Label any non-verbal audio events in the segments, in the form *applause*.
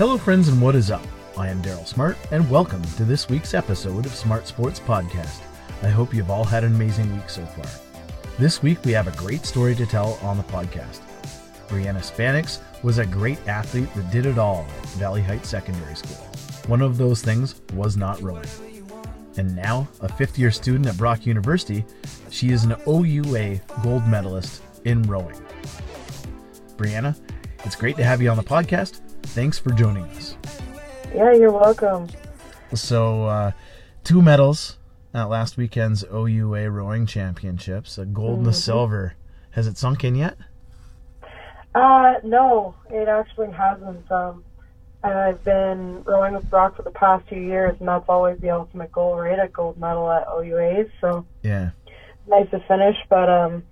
Hello, friends, and what is up? I am Daryl Smart, and welcome to this week's episode of Smart Sports Podcast. I hope you've all had an amazing week so far. This week, we have a great story to tell on the podcast. Brianna Spanix was a great athlete that did it all at Valley Heights Secondary School. One of those things was not rowing. And now, a fifth year student at Brock University, she is an OUA gold medalist in rowing. Brianna, it's great to have you on the podcast. Thanks for joining us. Yeah, you're welcome. So, uh, two medals at last weekend's OUA rowing championships a gold and a silver. Has it sunk in yet? Uh, no, it actually hasn't. Um, I've been rowing with Brock for the past two years, and that's always the ultimate goal, right? A gold medal at OUAs. So Yeah. nice to finish, but um,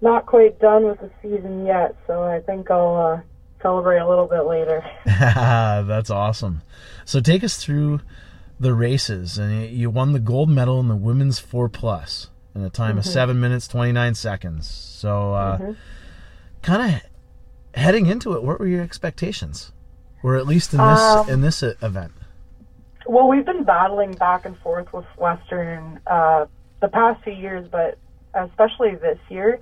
not quite done with the season yet. So I think I'll uh, celebrate a little bit later. *laughs* That's awesome. So, take us through the races. And you won the gold medal in the women's 4 plus in a time of 7 minutes 29 seconds. So, uh, kind of heading into it, what were your expectations? Or at least in this Um, in this event? Well, we've been battling back and forth with Western uh, the past few years, but especially this year,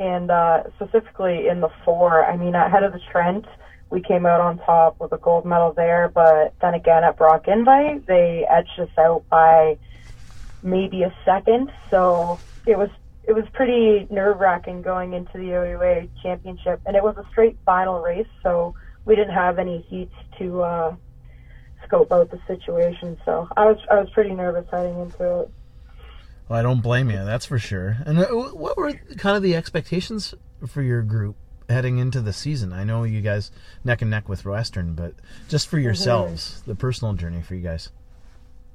and uh, specifically in the four. I mean, at Head of the Trent, we came out on top with a gold medal there, but then again at Brock Invite, they edged us out by maybe a second. So it was it was pretty nerve wracking going into the OUA championship, and it was a straight final race, so we didn't have any heats to. Uh, scope out the situation. So I was I was pretty nervous heading into it. Well, I don't blame you, that's for sure. And uh, what were kind of the expectations for your group heading into the season? I know you guys neck and neck with Western, but just for yourselves, the personal journey for you guys.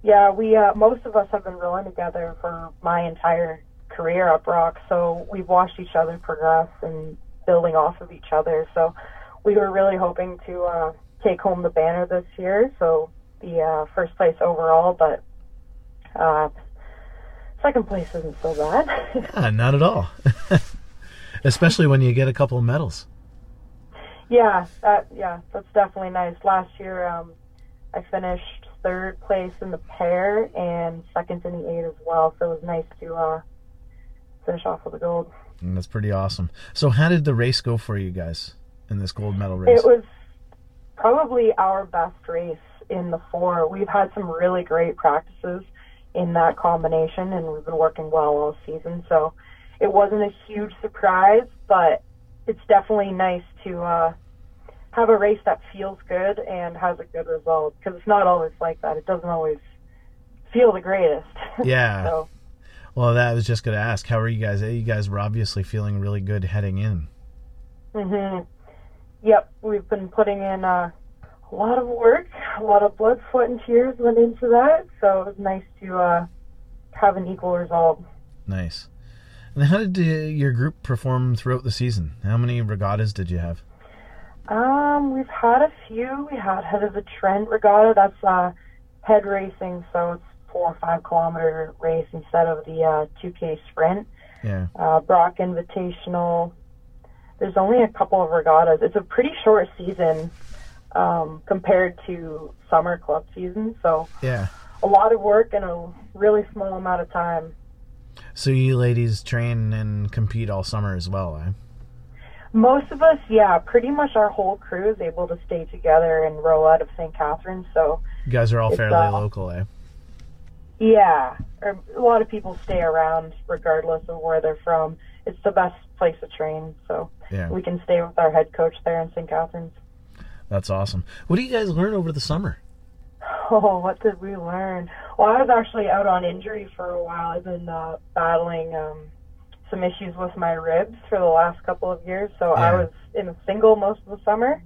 Yeah, we uh, most of us have been rowing together for my entire career up Brock, so we've watched each other progress and building off of each other. So we were really hoping to uh, take home the banner this year, so the uh, first place overall, but uh, second place isn't so bad. Ah, *laughs* not at all. *laughs* Especially when you get a couple of medals. Yeah, that yeah, that's definitely nice. Last year, um, I finished third place in the pair and second in the eight as well. So it was nice to uh, finish off with a gold. And that's pretty awesome. So, how did the race go for you guys in this gold medal race? It was probably our best race in the four. We've had some really great practices in that combination, and we've been working well all season. So it wasn't a huge surprise, but it's definitely nice to uh, have a race that feels good and has a good result because it's not always like that. It doesn't always feel the greatest. *laughs* Yeah. so Well, that I was just going to ask. How are you guys? You guys were obviously feeling really good heading in. hmm Yep, we've been putting in uh, a lot of work, a lot of blood, sweat, and tears went into that. So it was nice to uh, have an equal result. Nice. And how did uh, your group perform throughout the season? How many regattas did you have? Um, we've had a few. We had head of the Trent regatta. That's uh, head racing, so it's four or five kilometer race instead of the uh, 2K sprint. Yeah. Uh, Brock Invitational. There's only a couple of regattas. It's a pretty short season um, compared to summer club season, so Yeah. a lot of work in a really small amount of time. So you ladies train and compete all summer as well, eh? Most of us, yeah, pretty much our whole crew is able to stay together and row out of St. Catharines. So, You guys are all fairly uh, local, eh? yeah, or a lot of people stay around regardless of where they're from. It's the best place to train, so Yeah. we can stay with our head coach there in St. Catharines. That's awesome. What do you guys learn over the summer? *laughs* Oh, what did we learn? Well, I was actually out on injury for a while. I've been uh, battling um, some issues with my ribs for the last couple of years, so I was in a single most of the summer.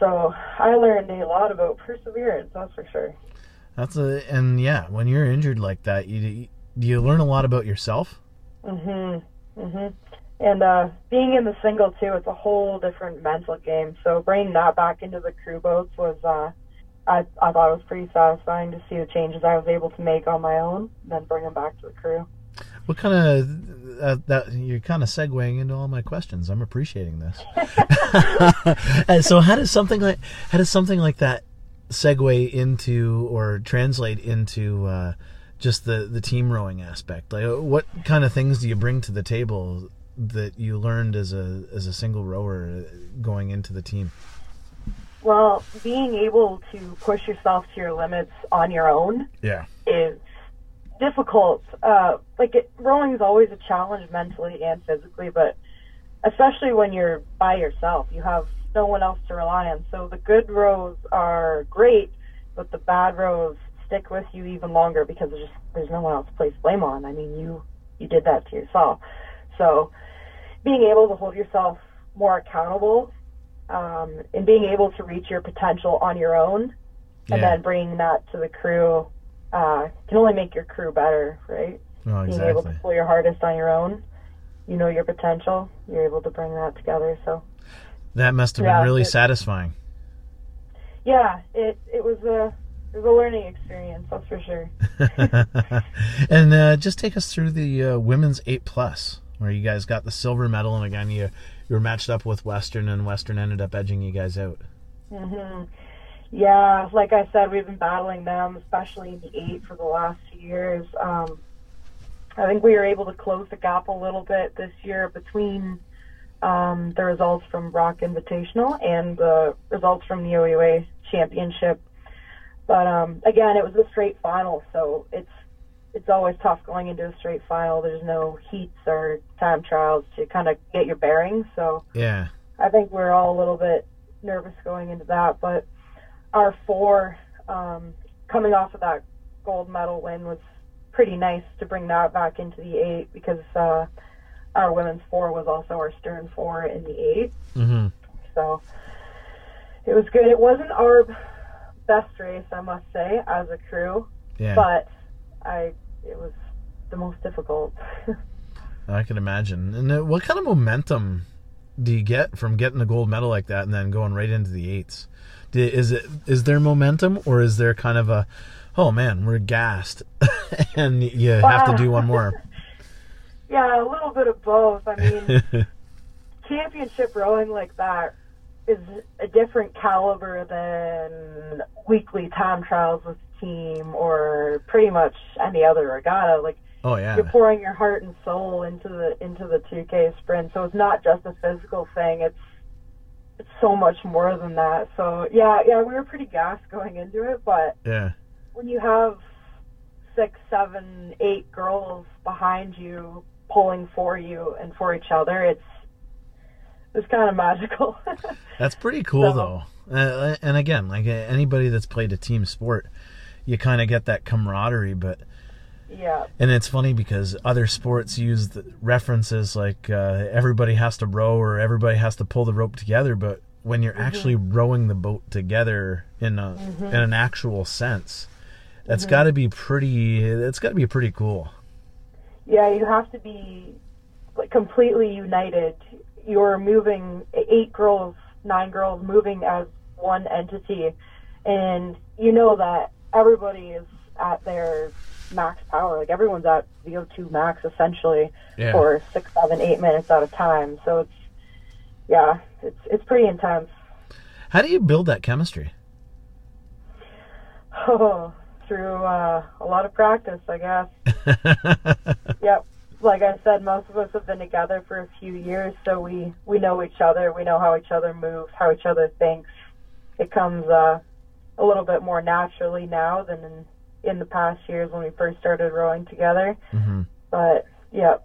So I learned a lot about perseverance, that's for sure. That's a and yeah, when you're injured like that, you you learn a lot about yourself? Mhm. Mhm. And uh being in the single too, it's a whole different mental game. So bringing that back into the crew boats was uh I I thought it was pretty satisfying to see the changes I was able to make on my own, then bring them back to the crew. What kind of uh, that you're kind of segueing into all my questions. I'm appreciating this. *laughs* and so, how does something like how does something like that segue into or translate into uh, just the the team rowing aspect? Like, what kind of things do you bring to the table that you learned as a as a single rower going into the team? Well, being able to push yourself to your limits on your own Yeah. is difficult. Uh, like it, rowing is always a challenge mentally and physically, but especially when you're by yourself, you have no one else to rely on. So the good rows are great, but the bad rows stick with you even longer because there's just there's no one else to place blame on. I mean, you you did that to yourself. So being able to hold yourself more accountable um, and being able to reach your potential on your own and Yeah. then bringing that to the crew uh, can only make your crew better, right? Oh, Being able to pull your hardest on your own, you know your potential, you're able to bring that together. So, That must have Yeah, been really it- satisfying. yeah, it it was a it was a learning experience, that's for sure. *laughs* and uh, just take us through the uh, women's eight plus, where you guys got the silver medal, and again you you were matched up with Western, and Western ended up edging you guys out. hmm Yeah, like I said, we've been battling them, especially in the eight for the last few years. Um, I think we were able to close the gap a little bit this year between um, the results from Brock Invitational and the results from the OUA Championship. But um, again, it was a straight final, so it's it's always tough going into a straight final. There's no heats or time trials to kind of get your bearings, so. Yeah, I think we're all a little bit nervous going into that, but our four um, coming off of that gold medal win was pretty nice to bring that back into the eight because uh, our women's four was also our stern four in the eight, hmm so it was good. It wasn't our best race, I must say, as a crew, yeah. but I it was the most difficult. I can imagine. And uh, what kind of momentum do you get from getting a gold medal like that and then going right into the eights? Is it is there momentum or is there kind of a oh man we're gassed *laughs* and you have to do one more? *laughs* yeah, a little bit of both. I mean. *laughs* championship rowing like that is a different caliber than weekly time trials with team or pretty much any other regatta. Like oh yeah, you're pouring your heart and soul into the into the 2K sprint, so it's not just a physical thing. It's it's so much more than that. So yeah, yeah, we were pretty gassed going into it, but yeah. when you have six, seven, eight girls behind you pulling for you and for each other, it's it's kind of magical. *laughs* That's pretty cool So- though. Uh, and again, like anybody that's played a team sport, you kind of get that camaraderie. But yeah, and it's funny because other sports use the references like uh, everybody has to row or everybody has to pull the rope together. But when you're mm-hmm. actually rowing the boat together in a mm-hmm. in an actual sense, that's mm-hmm. got to be pretty. That's got to be pretty cool. yeah, you have to be like completely united. You're moving eight girls, nine girls moving as one entity, and you know that everybody is at their max power. Like everyone's at VO2 max essentially. Yeah. for six, seven, eight minutes at a time. So it's yeah, it's it's pretty intense. How do you build that chemistry? *laughs* Oh, through uh, a lot of practice, I guess. *laughs* Yep. Like I said, most of us have been together for a few years, so we we know each other. We know how each other moves, how each other thinks. It comes uh, a little bit more naturally now than in in the past years when we first started rowing together. hmm But yep,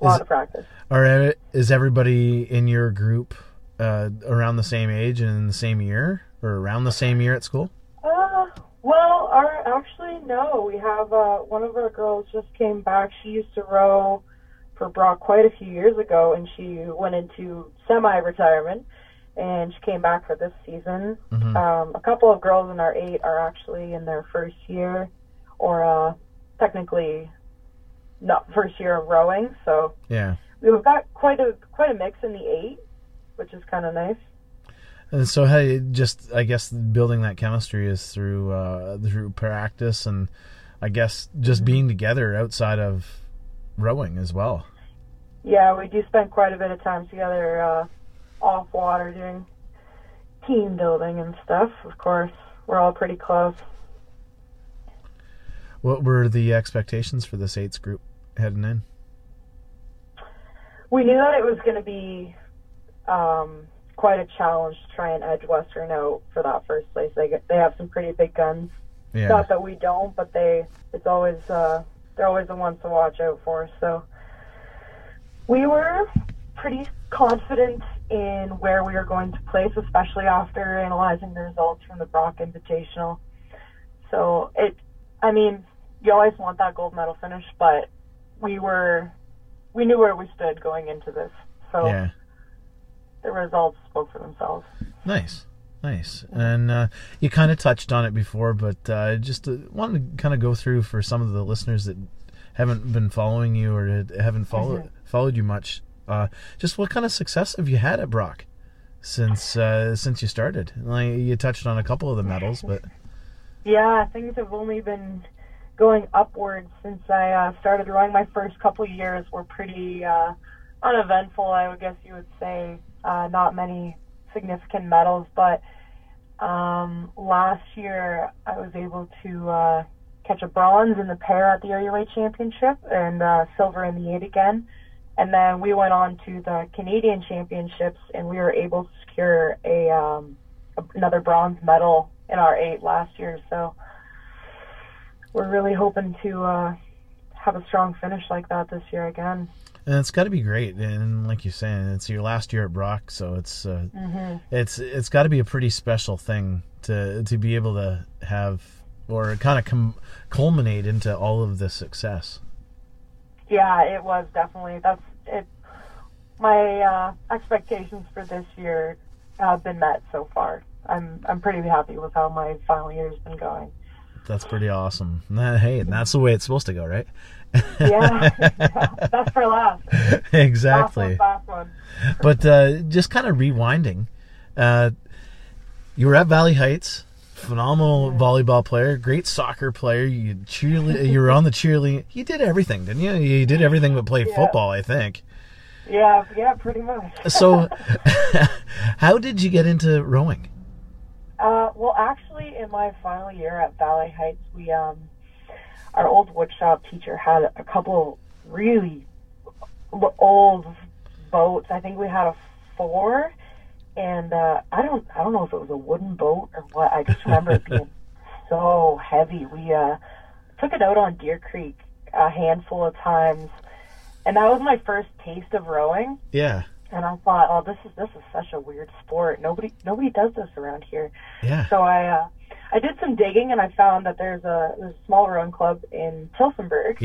a lot Is- of practice. Are is everybody in your group uh, around the same age and in the same year, or around the same year at school? Uh, well, our actually no. We have uh, one of our girls just came back. She used to row for Brock quite a few years ago, and she went into semi-retirement, and she came back for this season. Mhm. Um, a couple of girls in our eight are actually in their first year, or uh, technically not first year of rowing. So Yeah. we've got quite a quite a mix in the eight, which is kind of nice. And so, you just I guess building that chemistry is through uh, through practice and I guess just being together outside of rowing as well. Yeah, we do spend quite a bit of time together uh, off water doing team building and stuff. Of course, we're all pretty close. What were the expectations for this eights group heading in? We knew that it was going to be um, quite a challenge to try and edge Western out for that first place. They get, they have some pretty big guns. Yeah. Not that we don't, but they it's always uh, they're always the ones to watch out for. So we were pretty confident in where we are going to place, especially after analyzing the results from the Brock Invitational. So it, I mean, you always want that gold medal finish, but we were, we knew where we stood going into this. So Yeah. the results spoke for themselves. Nice, nice. And uh, you kind of touched on it before, but uh, just uh, wanted to kind of go through for some of the listeners that haven't been following you or haven't followed followed you much. Uh, just what kind of success have you had at Brock since uh, since you started? Like you touched on a couple of the medals, but Yeah, things have only been going upwards since I uh, started rowing. My first couple years were pretty uh, uneventful, I would guess you would say. Uh, not many significant medals, but um, last year I was able to uh, catch a bronze in the pair at the weight championship and uh, silver in the eight again. And then we went on to the Canadian championships and we were able to secure a um, another bronze medal in our eight last year. So we're really hoping to uh, have a strong finish like that this year again. and it's got to be great. And like you're saying, it's your last year at Brock, so it's uh, hmm it's it's got to be a pretty special thing to to be able to have or kind of com- culminate into all of this success. Yeah, it was definitely that's it. My uh, expectations for this year have been met so far. I'm I'm pretty happy with how my final year's been going. That's pretty awesome. Hey, and that's the way it's supposed to go, right? Yeah, *laughs* that's for last. Last *laughs* exactly. one, last one. But uh, just kind of rewinding, uh, you were at Valley Heights, phenomenal volleyball player, great soccer player. You cheerle- you were on the cheerleading. You did everything, didn't you? You did everything but play Yeah. football, I think. Yeah, yeah, pretty much. So, *laughs* *laughs* how did you get into rowing? Uh, well, actually, in my final year at Valley Heights, we um, our old woodshop teacher had a couple really old boats. I think we had a four, and uh, I don't I don't know if it was a wooden boat or what. I just remember it being *laughs* so heavy. We uh, took it out on Deer Creek a handful of times, and that was my first taste of rowing. Yeah, And I thought, oh, this is this is such a weird sport. Nobody nobody does this around here. yeah, So I uh, I did some digging and I found that there's a there's a small rowing club in Tillsonburg.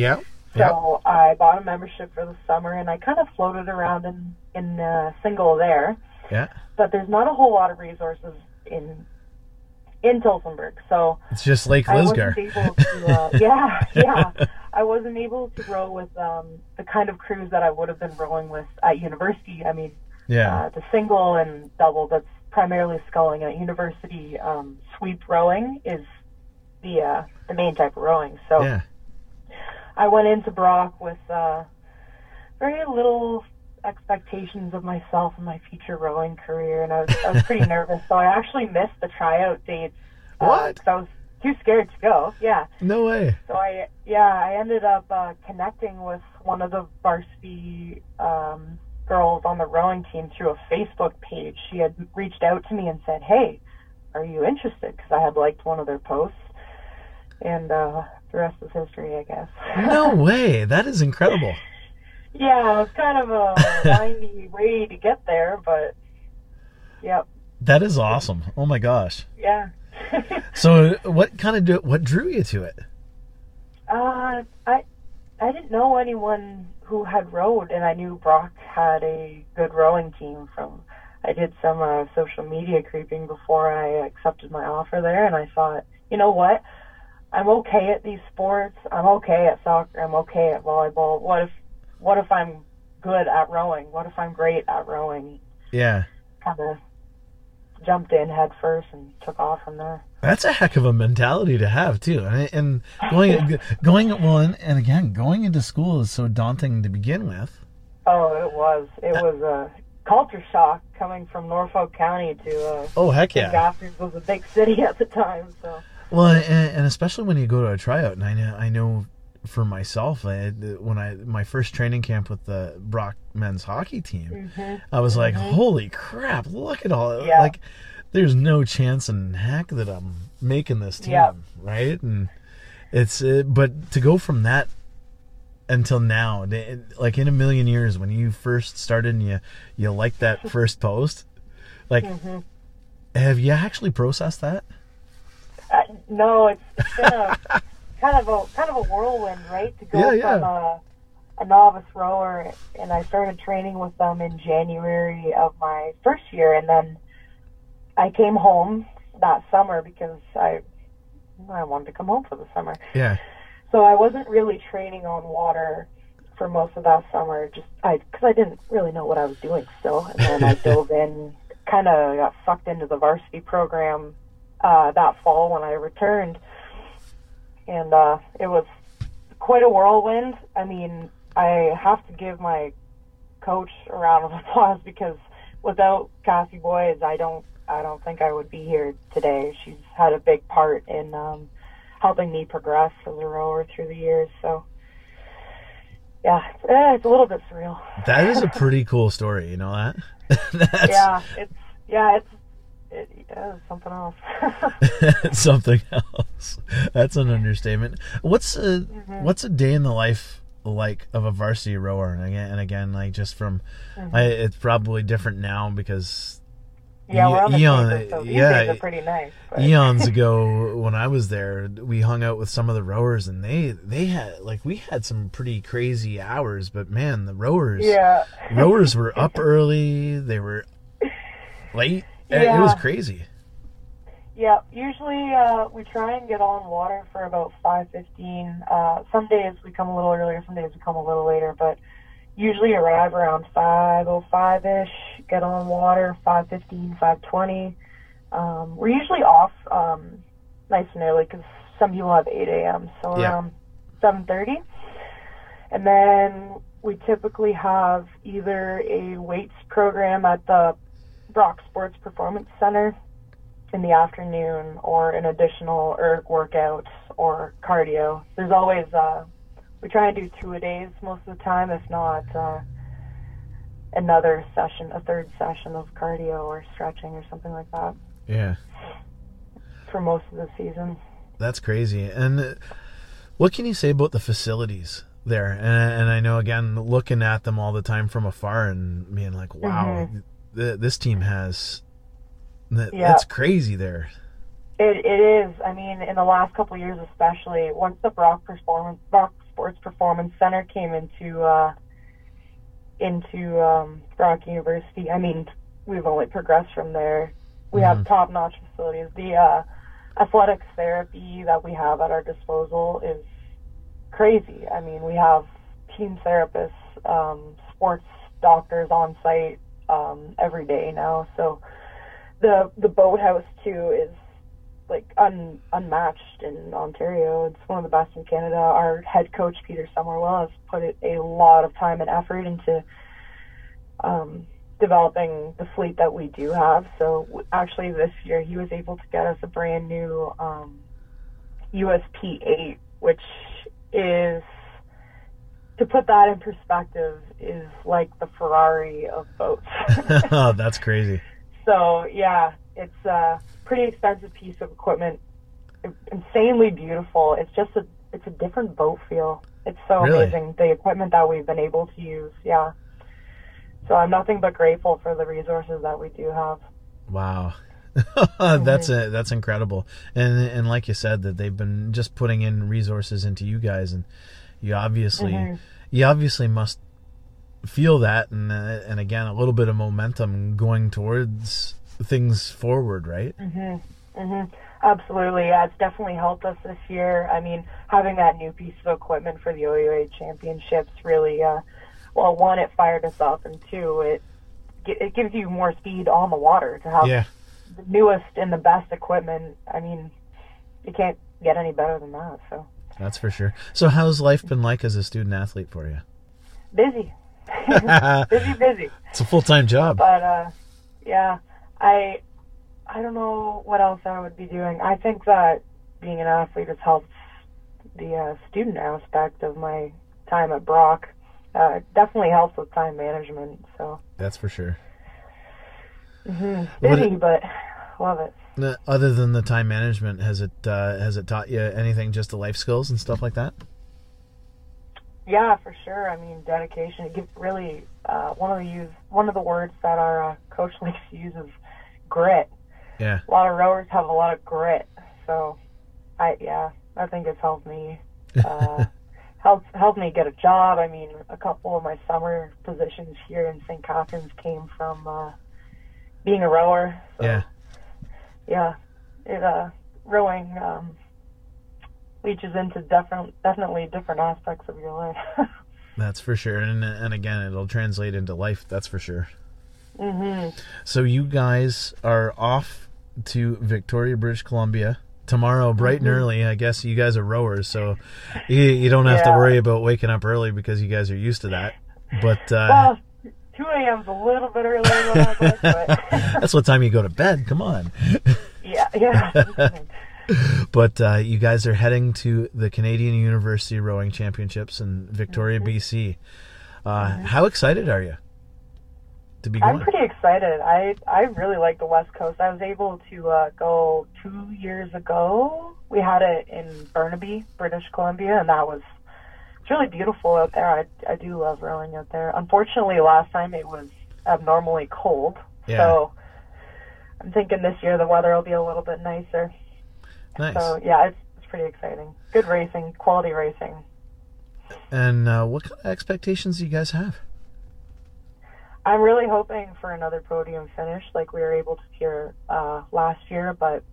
yeah. So I bought a membership for the summer and I kind of floated around in in uh, single there. Yeah. But there's not a whole lot of resources in in Tillsonburg. So It's just Lake Lisgar. to. Uh, *laughs* yeah, yeah. I wasn't able to row with um, the kind of crews that I would have been rowing with at university. I mean, Yeah, uh, the single and double that's primarily sculling at university um, sweep rowing is the uh, the main type of rowing. So yeah. I went into Brock with uh, very little expectations of myself and my future rowing career, and I was I was pretty *laughs* nervous. So I actually missed the tryout dates. uh, What? 'cause I was too scared to go. Yeah. No way. So I, yeah, I ended up uh, connecting with one of the varsity um, girls on the rowing team through a Facebook page. She had reached out to me and said, "Hey, are you interested?" Because I had liked one of their posts, and uh, the rest is history, I guess. No *laughs* way. That is incredible. Yeah, it was kind of a *laughs* windy way to get there, but yep, That is awesome. Oh my gosh. yeah. *laughs* So, what kind of do, what drew you to it? Uh, I I didn't know anyone who had rowed, and I knew Brock had a good rowing team. From I did some uh, social media creeping before I accepted my offer there, and I thought, you know what, I'm okay at these sports. I'm okay at soccer. I'm okay at volleyball. What if what if I'm good at rowing? What if I'm great at rowing? Yeah. Kind of jumped in head first and took off from there. That's a heck of a mentality to have too, and, and going *laughs* going well, and, and again, going into school is so daunting to begin with. Oh, it was. It was a culture shock coming from Norfolk County to. Uh, Oh heck yeah! Catharines was a big city *laughs* at the time, so. Well, and, and especially when you go to a tryout, and I know, I know for myself, I when I my first training camp with the Brock men's hockey team, I was like, "Holy crap! Look at all Yeah. like." There's no chance in heck that I'm making this team, Yeah. right? And it's uh, but to go from that until now, like in a million years, when you first started and you you liked that *laughs* first post, like, Mm-hmm. have you actually processed that? Uh, no, it's, it's been a *laughs* kind of a kind of a whirlwind, right? To go Yeah, yeah. from a, a novice rower, and I started training with them in January of my first year, and then I came home that summer because I I wanted to come home for the summer. Yeah. So I wasn't really training on water for most of that summer, just I because I didn't really know what I was doing still, and then I *laughs* dove in, kind of got sucked into the varsity program uh, that fall when I returned, and uh, it was quite a whirlwind. I mean, I have to give my coach a round of *laughs* applause because without Cassie Boys, I don't I don't think I would be here today. She's had a big part in um, helping me progress as a rower through the years. So, yeah, it's, eh, it's a little bit surreal. That is a *laughs* pretty cool story, you know that? *laughs* Yeah, it's yeah, it's it, yeah, something else. *laughs* something else. That's an understatement. What's a Mm-hmm. what's a day in the life like of a varsity rower? And again, and again, like just from, Mm-hmm. I, it's probably different now because yeah, the Eon- so yeah, pretty nice. But, eons *laughs* ago when I was there, we hung out with some of the rowers, and they they had like we had some pretty crazy hours. But man, the rowers yeah, rowers were up *laughs* early. They were late. It- It was crazy. yeah. Usually, uh, we try and get on water for about five fifteen. Uh, some days we come a little earlier, some days we come a little later, but usually arrive around five oh five ish. Get on water five fifteen, five twenty. Um, we're usually off um, nice and early because some people have eight a.m. So Yeah. around seven thirty, and then we typically have either a weights program at the Brock Sports Performance Center in the afternoon, or an additional erg workout or cardio. There's always uh, we try and do two a days most of the time, if not uh, another session, a third session of cardio or stretching or something like that Yeah. for most of the season. That's crazy. And uh, what can you say about the facilities there? And, and I know again, looking at them all the time from afar and being like, wow, th- this team has. That, Yeah. That's crazy there. It it is. I mean, in the last couple of years, especially once the Brock Performance Brock Sports Performance Center came into uh, into um, Brock University. I mean, we've only progressed from there. We have top notch facilities. The uh, athletics therapy that we have at our disposal is crazy. I mean, we have team therapists, um, sports doctors on site um, every day now. So the the boathouse too is like un, unmatched in Ontario. It's one of the best in Canada. Our head coach Peter Summerwell has put a lot of time and effort into um, developing the fleet that we do have. So actually, this year he was able to get us a brand new um, USP 8, which is to put that in perspective is like the Ferrari of boats. oh, *laughs* *laughs* that's crazy. So yeah, it's a pretty expensive piece of equipment. Insanely beautiful. It's just a it's a different boat feel. It's so Really? amazing the equipment that we've been able to use. Yeah. So I'm nothing but grateful for the resources that we do have. Wow. *laughs* that's a, that's incredible. And and like you said that they've been just putting in resources into you guys and you obviously you obviously must feel that and uh, and again a little bit of momentum going towards things forward, right? mhm mhm Absolutely. Yeah, it's definitely helped us this year. I mean, having that new piece of equipment for the OUA championships really, uh, well, one, it fired us up, and two, it it gives you more speed on the water to have Yeah. the newest and the best equipment. I mean, you can't get any better than that. So That's for sure. So, how's life been like as a student athlete for you? busy, *laughs* busy, busy. It's a full time job. But uh, yeah, I I don't know what else I would be doing. I think that being an athlete has helped the uh, student aspect of my time at Brock. Uh, definitely helps with time management. So That's for sure. Mm-hmm. Busy, but love it. Other than the time management, has it uh, has it taught you anything, just the life skills and stuff like that? Yeah, for sure. I mean, dedication. It gives really uh, one of the use one of the words that our uh, coach *laughs* likes to use is grit. Yeah. A lot of rowers have a lot of grit, so I yeah, I think it's helped me. Uh, *laughs* helped helped me get a job. I mean, a couple of my summer positions here in St. Catharines came from uh, being a rower. So, Yeah. Yeah, it uh, rowing um, reaches into different, definitely different aspects of your life. *laughs* That's for sure. And and again, it'll translate into life. That's for sure. Mm-hmm. So you guys are off to Victoria, British Columbia tomorrow, bright and early. I guess you guys are rowers, so you, you don't have to worry about waking up early because you guys are used to that. But uh, Well, 2 a.m. is a little bit earlier than I but *laughs* that's what time you go to bed. Come on. yeah, yeah. *laughs* But uh, you guys are heading to the Canadian University Rowing Championships in Victoria, BC. Uh, How excited are you to be going? I'm pretty excited. I I really like the West Coast. I was able to uh, go two years ago. We had it in Burnaby, British Columbia, and that was it's really beautiful out there. I I do love rowing out there. Unfortunately, last time it was abnormally cold, Yeah. so I'm thinking this year the weather will be a little bit nicer. nice. So yeah, it's it's pretty exciting. Good racing, quality racing. And uh, what kind of expectations do you guys have? I'm really hoping for another podium finish like we were able to here uh, last year, but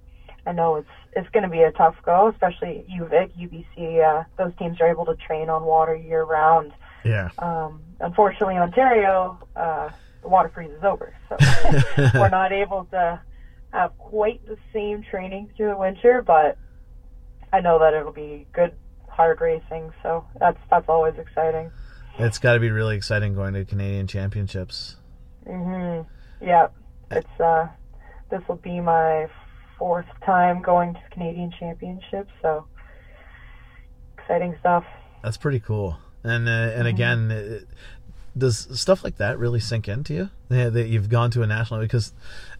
I know it's it's going to be a tough go, especially UVic, UBC. Uh, those teams are able to train on water year round. Yeah. Um, unfortunately, Ontario, uh, the water freezes over, so *laughs* we're not able to have quite the same training through the winter. But I know that it'll be good, hard racing, so that's that's always exciting. It's got to be really exciting going to Canadian Championships. Mhm. Yeah. It's uh this will be my fourth time going to the Canadian Championships, so exciting stuff. That's pretty cool. And uh, and again, it, does stuff like that really sink into you? Yeah, that you've gone to a national because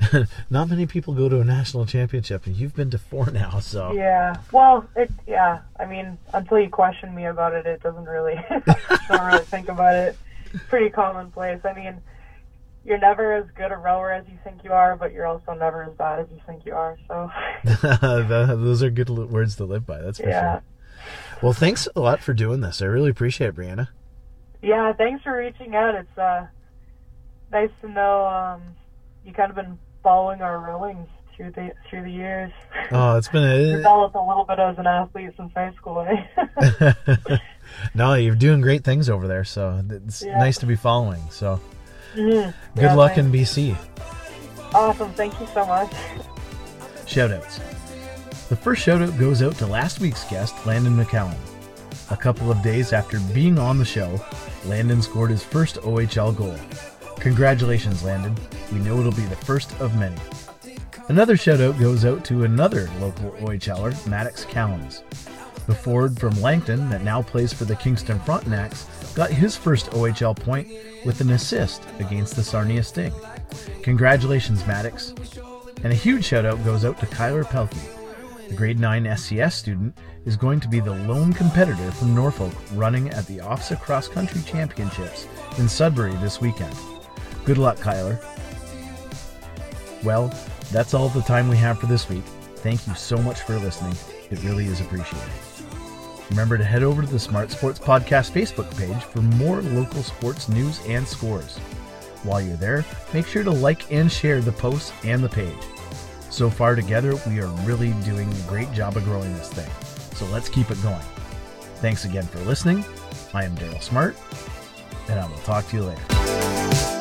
*laughs* not many people go to a national championship, and you've been to four now. So Yeah. Well, it yeah, I mean, until you question me about it, it doesn't really *laughs* don't really think about it. Pretty commonplace. I mean, you're never as good a rower as you think you are, but you're also never as bad as you think you are. So, *laughs* those are good words to live by. That's for yeah. sure. Well, thanks a lot for doing this. I really appreciate it, Brianna. Yeah, thanks for reaching out. It's uh nice to know um you kind of been following our rowings through the through the years. Oh, it's been a *laughs* Developed a little bit as an athlete since high school, eh? *laughs* no. You're doing great things over there, so it's Yeah. nice to be following. So Mhm. good Yeah, luck thanks. in BC. Awesome, thank you so much. Shoutouts. The first shoutout goes out to last week's guest, Landon McCallum. A couple of days after being on the show, Landon scored his first OHL goal. Congratulations, Landon. We know it'll be the first of many. Another shoutout goes out to another local OHLer, Maddox Callums. The forward from Langton that now plays for the Kingston Frontenacs got his first OHL point with an assist against the Sarnia Sting. Congratulations, Maddox. And a huge shout out goes out to Kyler Pelkey. The grade 9 SCS student is going to be the lone competitor from Norfolk running at the OFSAA Cross Country Championships in Sudbury this weekend. Good luck, Kyler. Well, that's all the time we have for this week. Thank you so much for listening. It really is appreciated. Remember to head over to the Smart Sports Podcast Facebook page for more local sports news and scores. While you're there, make sure to like and share the posts and the page. So far together, we are really doing a great job of growing this thing. So let's keep it going. Thanks again for listening. I am Daryl Smart, and I will talk to you later.